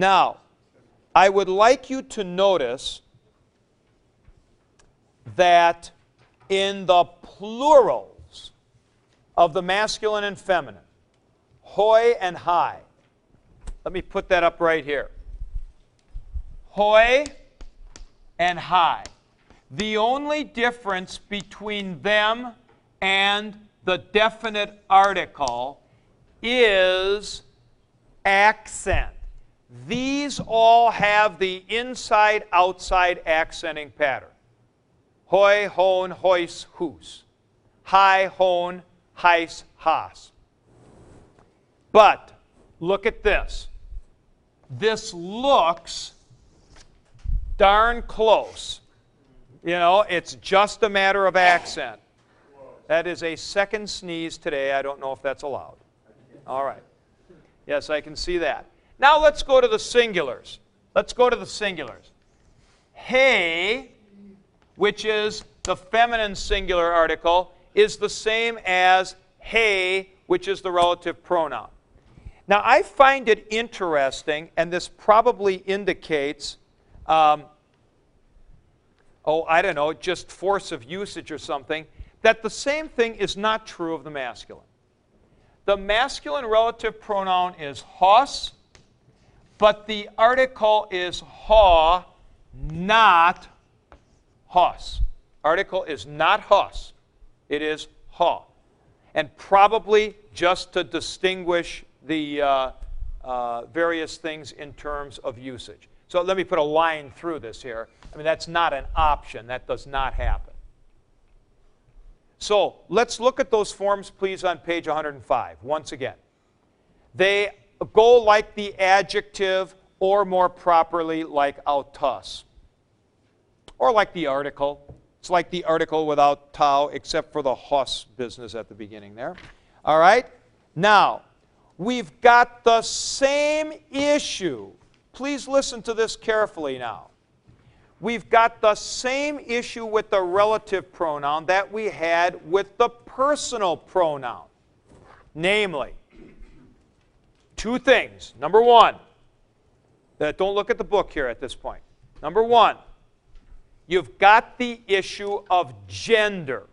Now, I would like you to notice that in the plurals of the masculine and feminine, hoi and high, let me put that up right here. Hoi and high. The only difference between them and the definite article is accent. These all have the inside outside accenting pattern. Hoi, hon, hois, hus. Hi, hon, heis, has. But look at this. This looks darn close. You know, it's just a matter of accent. That is a second sneeze today. I don't know if that's allowed. All right. Yes, I can see that. Now let's go to the singulars. Let's go to the singulars. Hey, which is the feminine singular article, is the same as hey, which is the relative pronoun. Now, I find it interesting, and this probably indicates, um, oh, I don't know, just force of usage or something, that the same thing is not true of the masculine. The masculine relative pronoun is hos, but the article is ha, not hos. Article is not hos, it is ha. And probably just to distinguish the uh, uh, various things in terms of usage. So let me put a line through this here. I mean, that's not an option, that does not happen. So let's look at those forms, please, on page 105, once again. They go like the adjective, or more properly, like autos, or like the article. It's like the article without tau, except for the hos business at the beginning there. All right? Now, we've got the same issue. Please listen to this carefully now we've got the same issue with the relative pronoun that we had with the personal pronoun. Namely, two things. Number one, that don't look at the book here at this point. Number one, you've got the issue of gender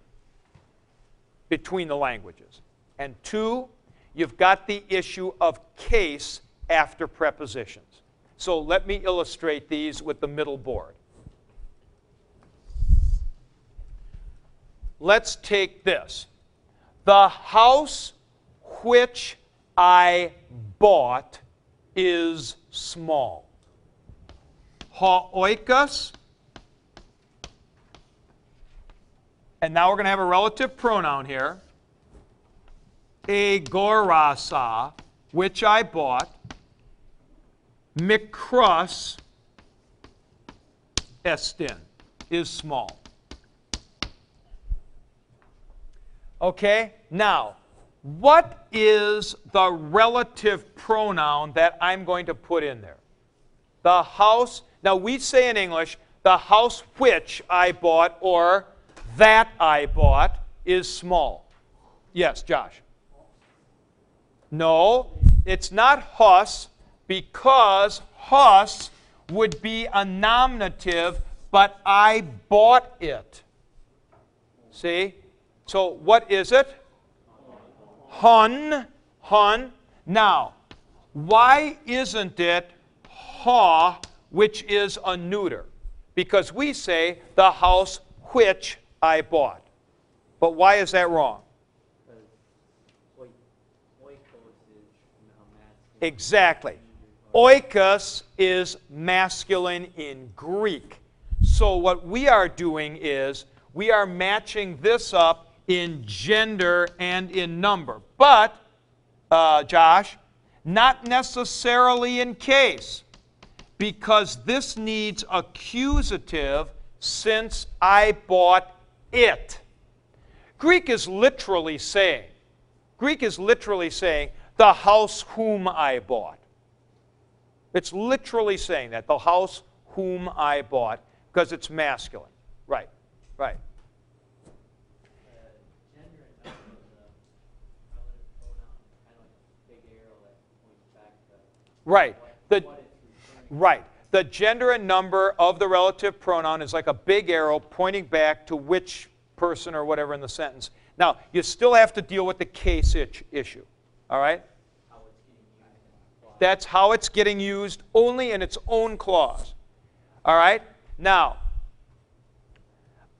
between the languages. And two, you've got the issue of case after prepositions. So let me illustrate these with the middle board. let's take this. The house which I bought is small. Ha oikos. And now we're going to have a relative pronoun here. Agorasa, which I bought. Mikros estin is small. Okay? Now, what is the relative pronoun that I'm going to put in there? The house. Now, we say in English, the house which I bought or that I bought is small. Yes, Josh. No, it's not hos because hos would be a nominative, but I bought it. See? So what is it? Hun. Hun. Now, why isn't it ha, which is a neuter? Because we say the house which I bought. But why is that wrong? Exactly. Oikos is masculine in Greek. So what we are doing is we are matching this up in gender and in number. But, uh, Josh, not necessarily in case, because this needs accusative since I bought it. Greek is literally saying, Greek is literally saying, the house whom I bought. It's literally saying that, the house whom I bought, because it's masculine. Right, right. Right. The, Right. The gender and number of the relative pronoun is like a big arrow pointing back to which person or whatever in the sentence. Now, you still have to deal with the case issue. All right? That's how it's getting used only in its own clause. All right? Now,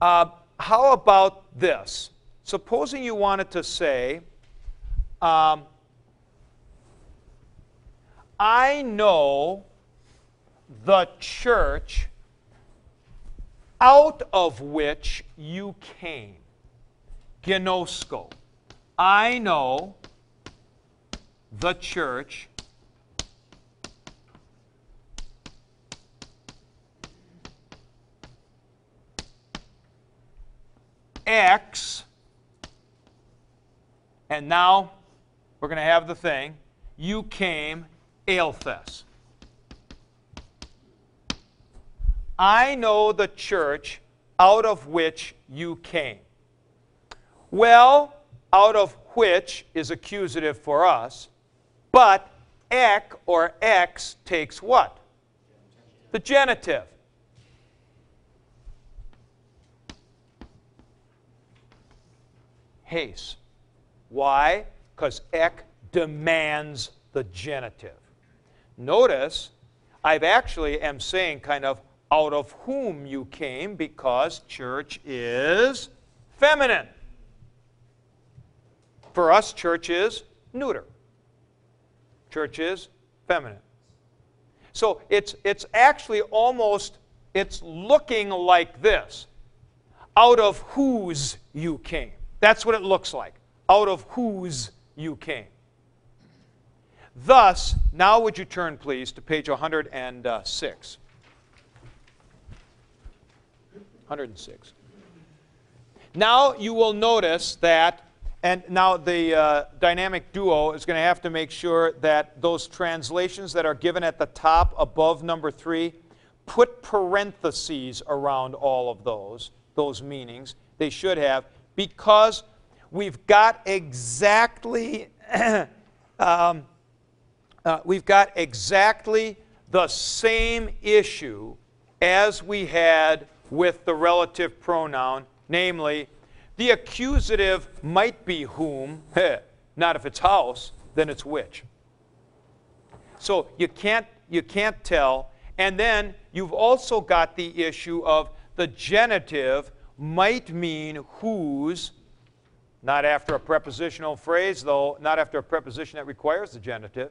uh, how about this? Supposing you wanted to say, um, I know the church out of which you came. Gnosko. I know the church X, and now we're going to have the thing. You came, Aelthes. I know the church out of which you came. Well, out of which is accusative for us, but ek or ex takes what? The genitive. Haste. Why? Because ek demands the genitive. Notice, I've actually am saying kind of out of whom you came because church is feminine. For us, church is neuter. Church is feminine. So it's, it's actually almost, it's looking like this. Out of whose you came. That's what it looks like. Out of whose you came. Thus, now would you turn, please, to page 106. 106. Now you will notice that, and now the uh, dynamic duo is going to have to make sure that those translations that are given at the top above number three, put parentheses around all of those, those meanings. They should have, because we've got exactly, um, uh, we've got exactly the same issue as we had with the relative pronoun, namely, the accusative might be whom, not if it's house, then it's which. So you can't, you can't tell. And then you've also got the issue of the genitive might mean whose, not after a prepositional phrase, though, not after a preposition that requires the genitive,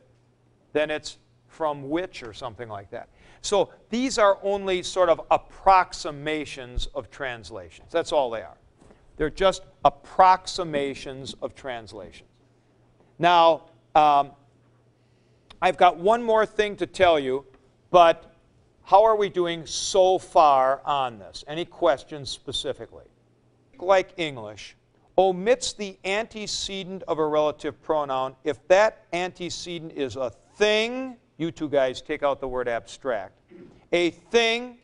then it's from which or something like that. So these are only sort of approximations of translations. That's all they are. They're just approximations of translations. Now, um, I've got one more thing to tell you, but how are we doing so far on this? Any questions specifically? Like English, omits the antecedent of a relative pronoun if that antecedent is a thing you two guys take out the word abstract. A thing,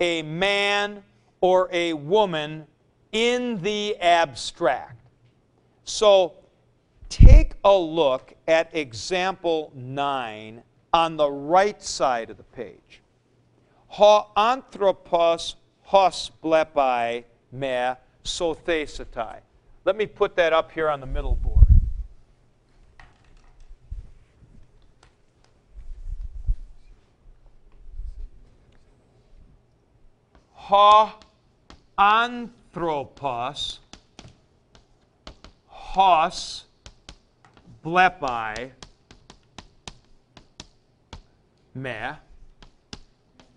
a man, or a woman in the abstract. So take a look at example 9 on the right side of the page. Ho anthropos hos blepai me sothesetai. Let me put that up here on the middle board. Ha anthropos hos blepai me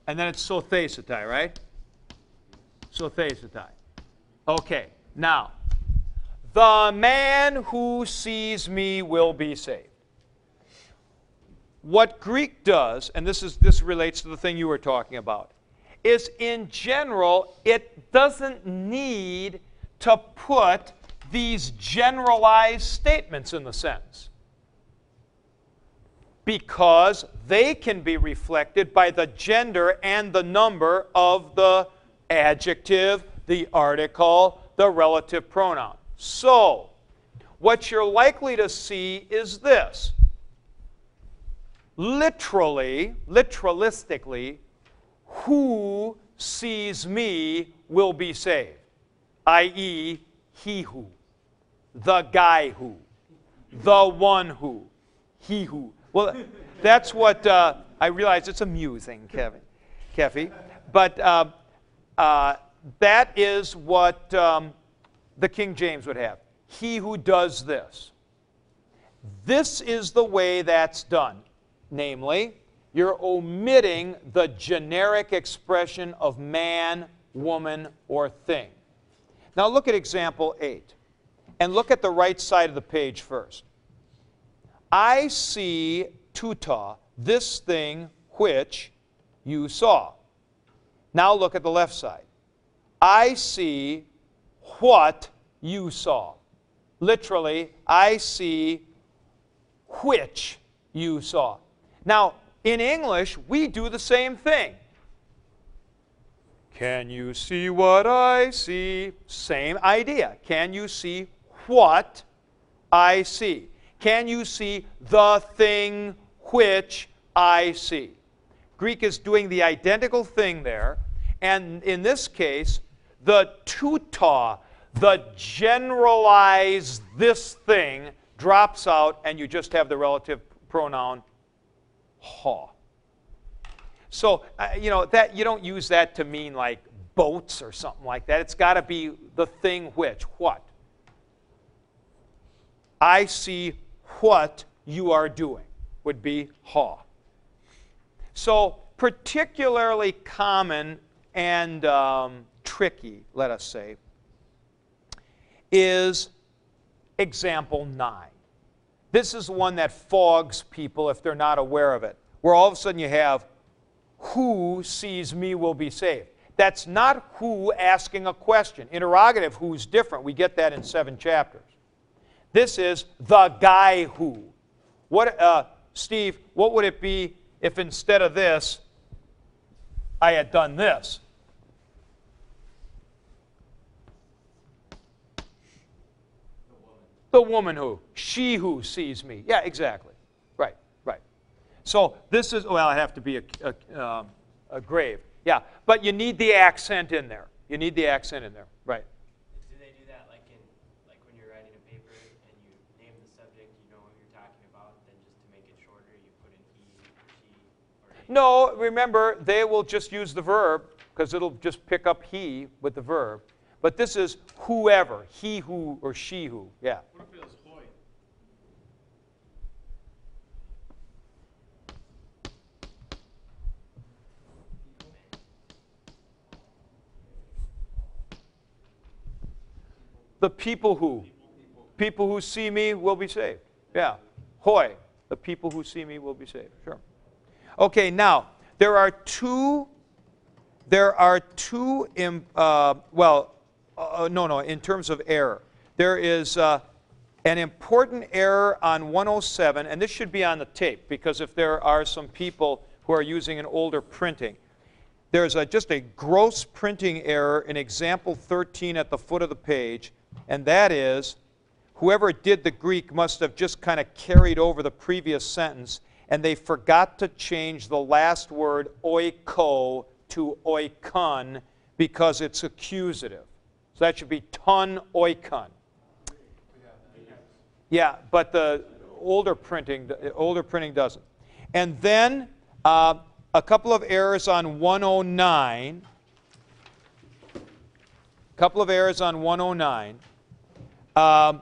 and then it's sothesetai, right? Sothesetai. Okay, now, the man who sees me will be saved. What Greek does, and this, is, this relates to the thing you were talking about, is in general, it doesn't need to put these generalized statements in the sentence because they can be reflected by the gender and the number of the adjective, the article, the relative pronoun. So, what you're likely to see is this. literally, literalistically, who sees me will be saved, i.e., he who, the guy who, the one who, he who. Well, that's what uh, I realize it's amusing, Kevin, Keffy, but uh, uh, that is what um, the King James would have. He who does this. This is the way that's done. Namely, you're omitting the generic expression of man, woman, or thing. Now look at example 8. And look at the right side of the page first. I see tuta, this thing which you saw. Now look at the left side. I see what you saw. Literally, I see which you saw. Now, in English, we do the same thing. Can you see what I see? Same idea. Can you see what I see? Can you see the thing which I see? Greek is doing the identical thing there. And in this case, the tuta, the generalize this thing, drops out, and you just have the relative pronoun ha. So, uh, you know, that you don't use that to mean like boats or something like that. It's got to be the thing which, what. I see what you are doing would be ha. So, particularly common and um, tricky, let us say, is example 9. This is one that fogs people if they're not aware of it, where all of a sudden you have, who sees me will be saved. That's not who asking a question. Interrogative who's different. We get that in seven chapters. This is the guy who. What, uh, Steve, what would it be if instead of this, I had done this? The woman who? She who sees me. Yeah, exactly. Right, right. So this is, well, I have to be a, a, um, a grave. Yeah, but you need the accent in there. You need the accent in there. Right. Do they do that like in, like when you're writing a paper and you name the subject, you know what you're talking about, then just to make it shorter, you put in he, she, or they? No, remember, they will just use the verb because it'll just pick up he with the verb. But this is whoever, he who or she who. Yeah. What if it was Hoy? The people who. People who see me will be saved. Yeah. Hoy. The people who see me will be saved. Sure. Okay, now, there are two, there are two, im- uh, well, uh, no, no, in terms of error. There is uh, an important error on 107, and this should be on the tape because if there are some people who are using an older printing, there's a, just a gross printing error in example 13 at the foot of the page, and that is whoever did the Greek must have just kind of carried over the previous sentence, and they forgot to change the last word oiko to oikon because it's accusative. So that should be ton oikon. Yeah, but the older printing, the older printing doesn't. And then uh, a couple of errors on 109. A couple of errors on 109. Um,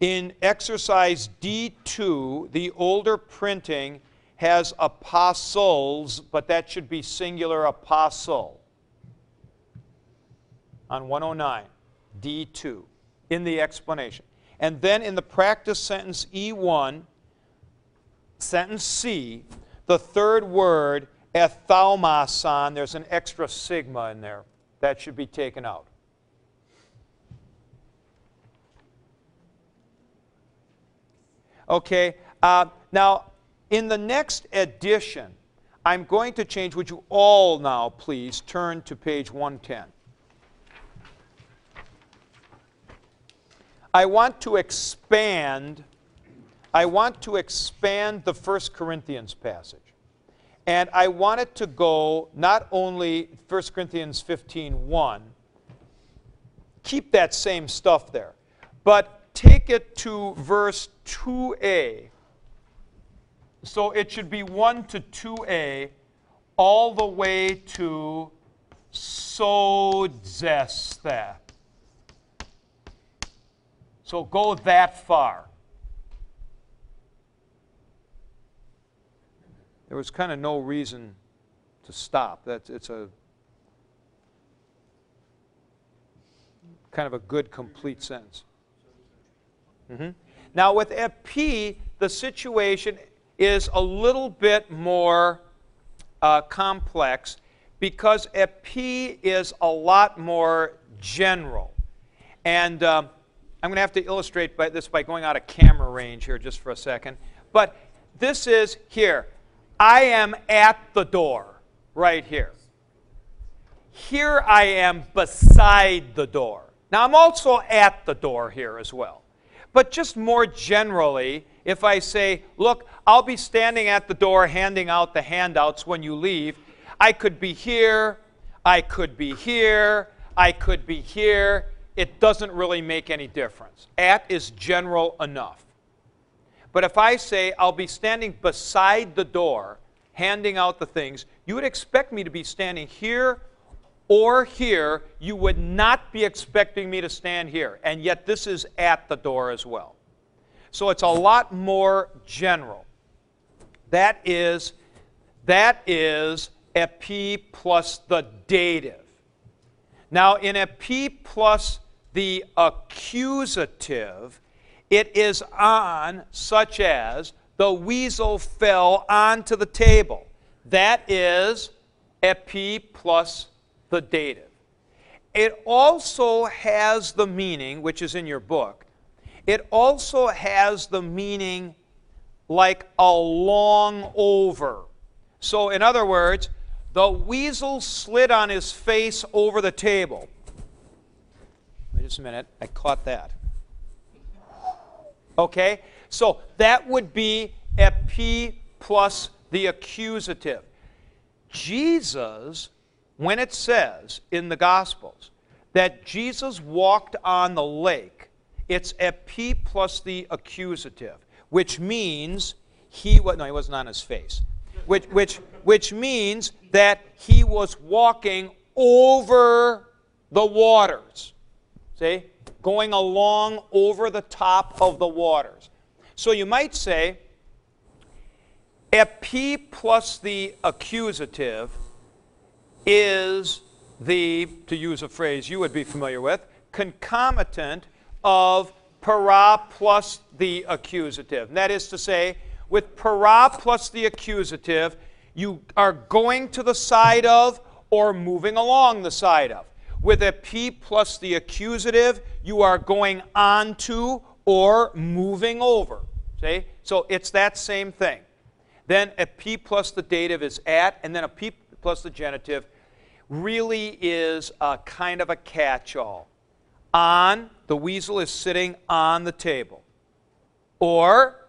in exercise D2, the older printing has apostles, but that should be singular apostle. On 109, D2, in the explanation. And then in the practice sentence E1, sentence C, the third word, ethaumason, there's an extra sigma in there. That should be taken out. Okay, uh, now in the next edition, I'm going to change, would you all now please turn to page 110. I want to expand I want to expand the 1 Corinthians passage. And I want it to go not only 1 Corinthians 15 1, keep that same stuff there, but take it to verse 2a. So it should be 1 to 2a, all the way to sodzestha. So go that far. There was kind of no reason to stop. That's it's a kind of a good complete sense. Mm-hmm. Now with epi, the situation is a little bit more uh, complex because epi is a lot more general. And um, I'm going to have to illustrate by this by going out of camera range here just for a second. But this is here. I am at the door right here. Here I am beside the door. Now I'm also at the door here as well. But just more generally, if I say, look, I'll be standing at the door handing out the handouts when you leave, I could be here, I could be here, I could be here. It doesn't really make any difference. At is general enough. But if I say I'll be standing beside the door handing out the things, you would expect me to be standing here or here. You would not be expecting me to stand here. And yet this is at the door as well. So it's a lot more general. That is, that is epi plus the dative. Now, in epi plus the accusative, it is on, such as, the weasel fell onto the table. That is epi plus the dative. It also has the meaning, which is in your book, it also has the meaning like a long over. So, in other words, the weasel slid on his face over the table. Just a minute. I caught that. Okay? So that would be epi plus the accusative. Jesus, when it says in the Gospels that Jesus walked on the lake, it's epi plus the accusative, which means he was, no, he wasn't on his face, which, which, which means that he was walking over the waters. See? Going along over the top of the waters. So you might say, epi plus the accusative is the, to use a phrase you would be familiar with, concomitant of para plus the accusative. And that is to say, with para plus the accusative, you are going to the side of or moving along the side of. With epi plus the accusative, you are going on to or moving over. See? So it's that same thing. Then epi plus the dative is at, and then epi plus the genitive really is a kind of a catch all. On, the weasel is sitting on the table. Or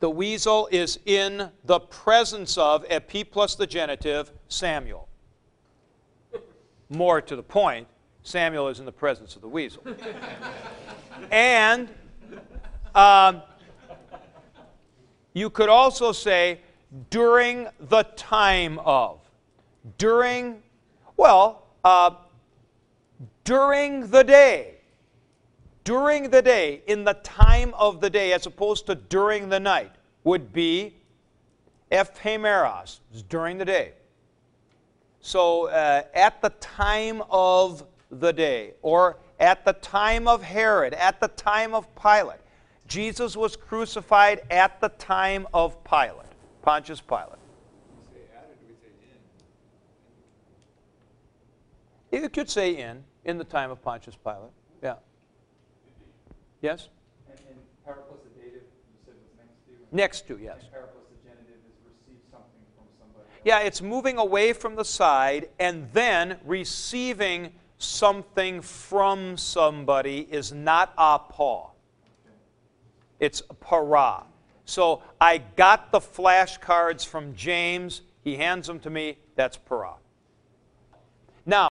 the weasel is in the presence of, epi plus the genitive, Samuel. More to the point, Samuel is in the presence of the weasel. and um, you could also say during the time of. During, well, uh, during the day. During the day, in the time of the day, as opposed to during the night, would be ephemeros, during the day. So uh, at the time of the day, or at the time of Herod, at the time of Pilate. Jesus was crucified at the time of Pilate, Pontius Pilate. You could say in, in the time of Pontius Pilate. Yeah. Yes? And, and plus the dative, you said was next to? Next to, yes. And para plus the genitive is receive something from somebody else? Yeah, it's moving away from the side and then receiving something from somebody is not a paw. It's para. So I got the flashcards from James. He hands them to me. That's para.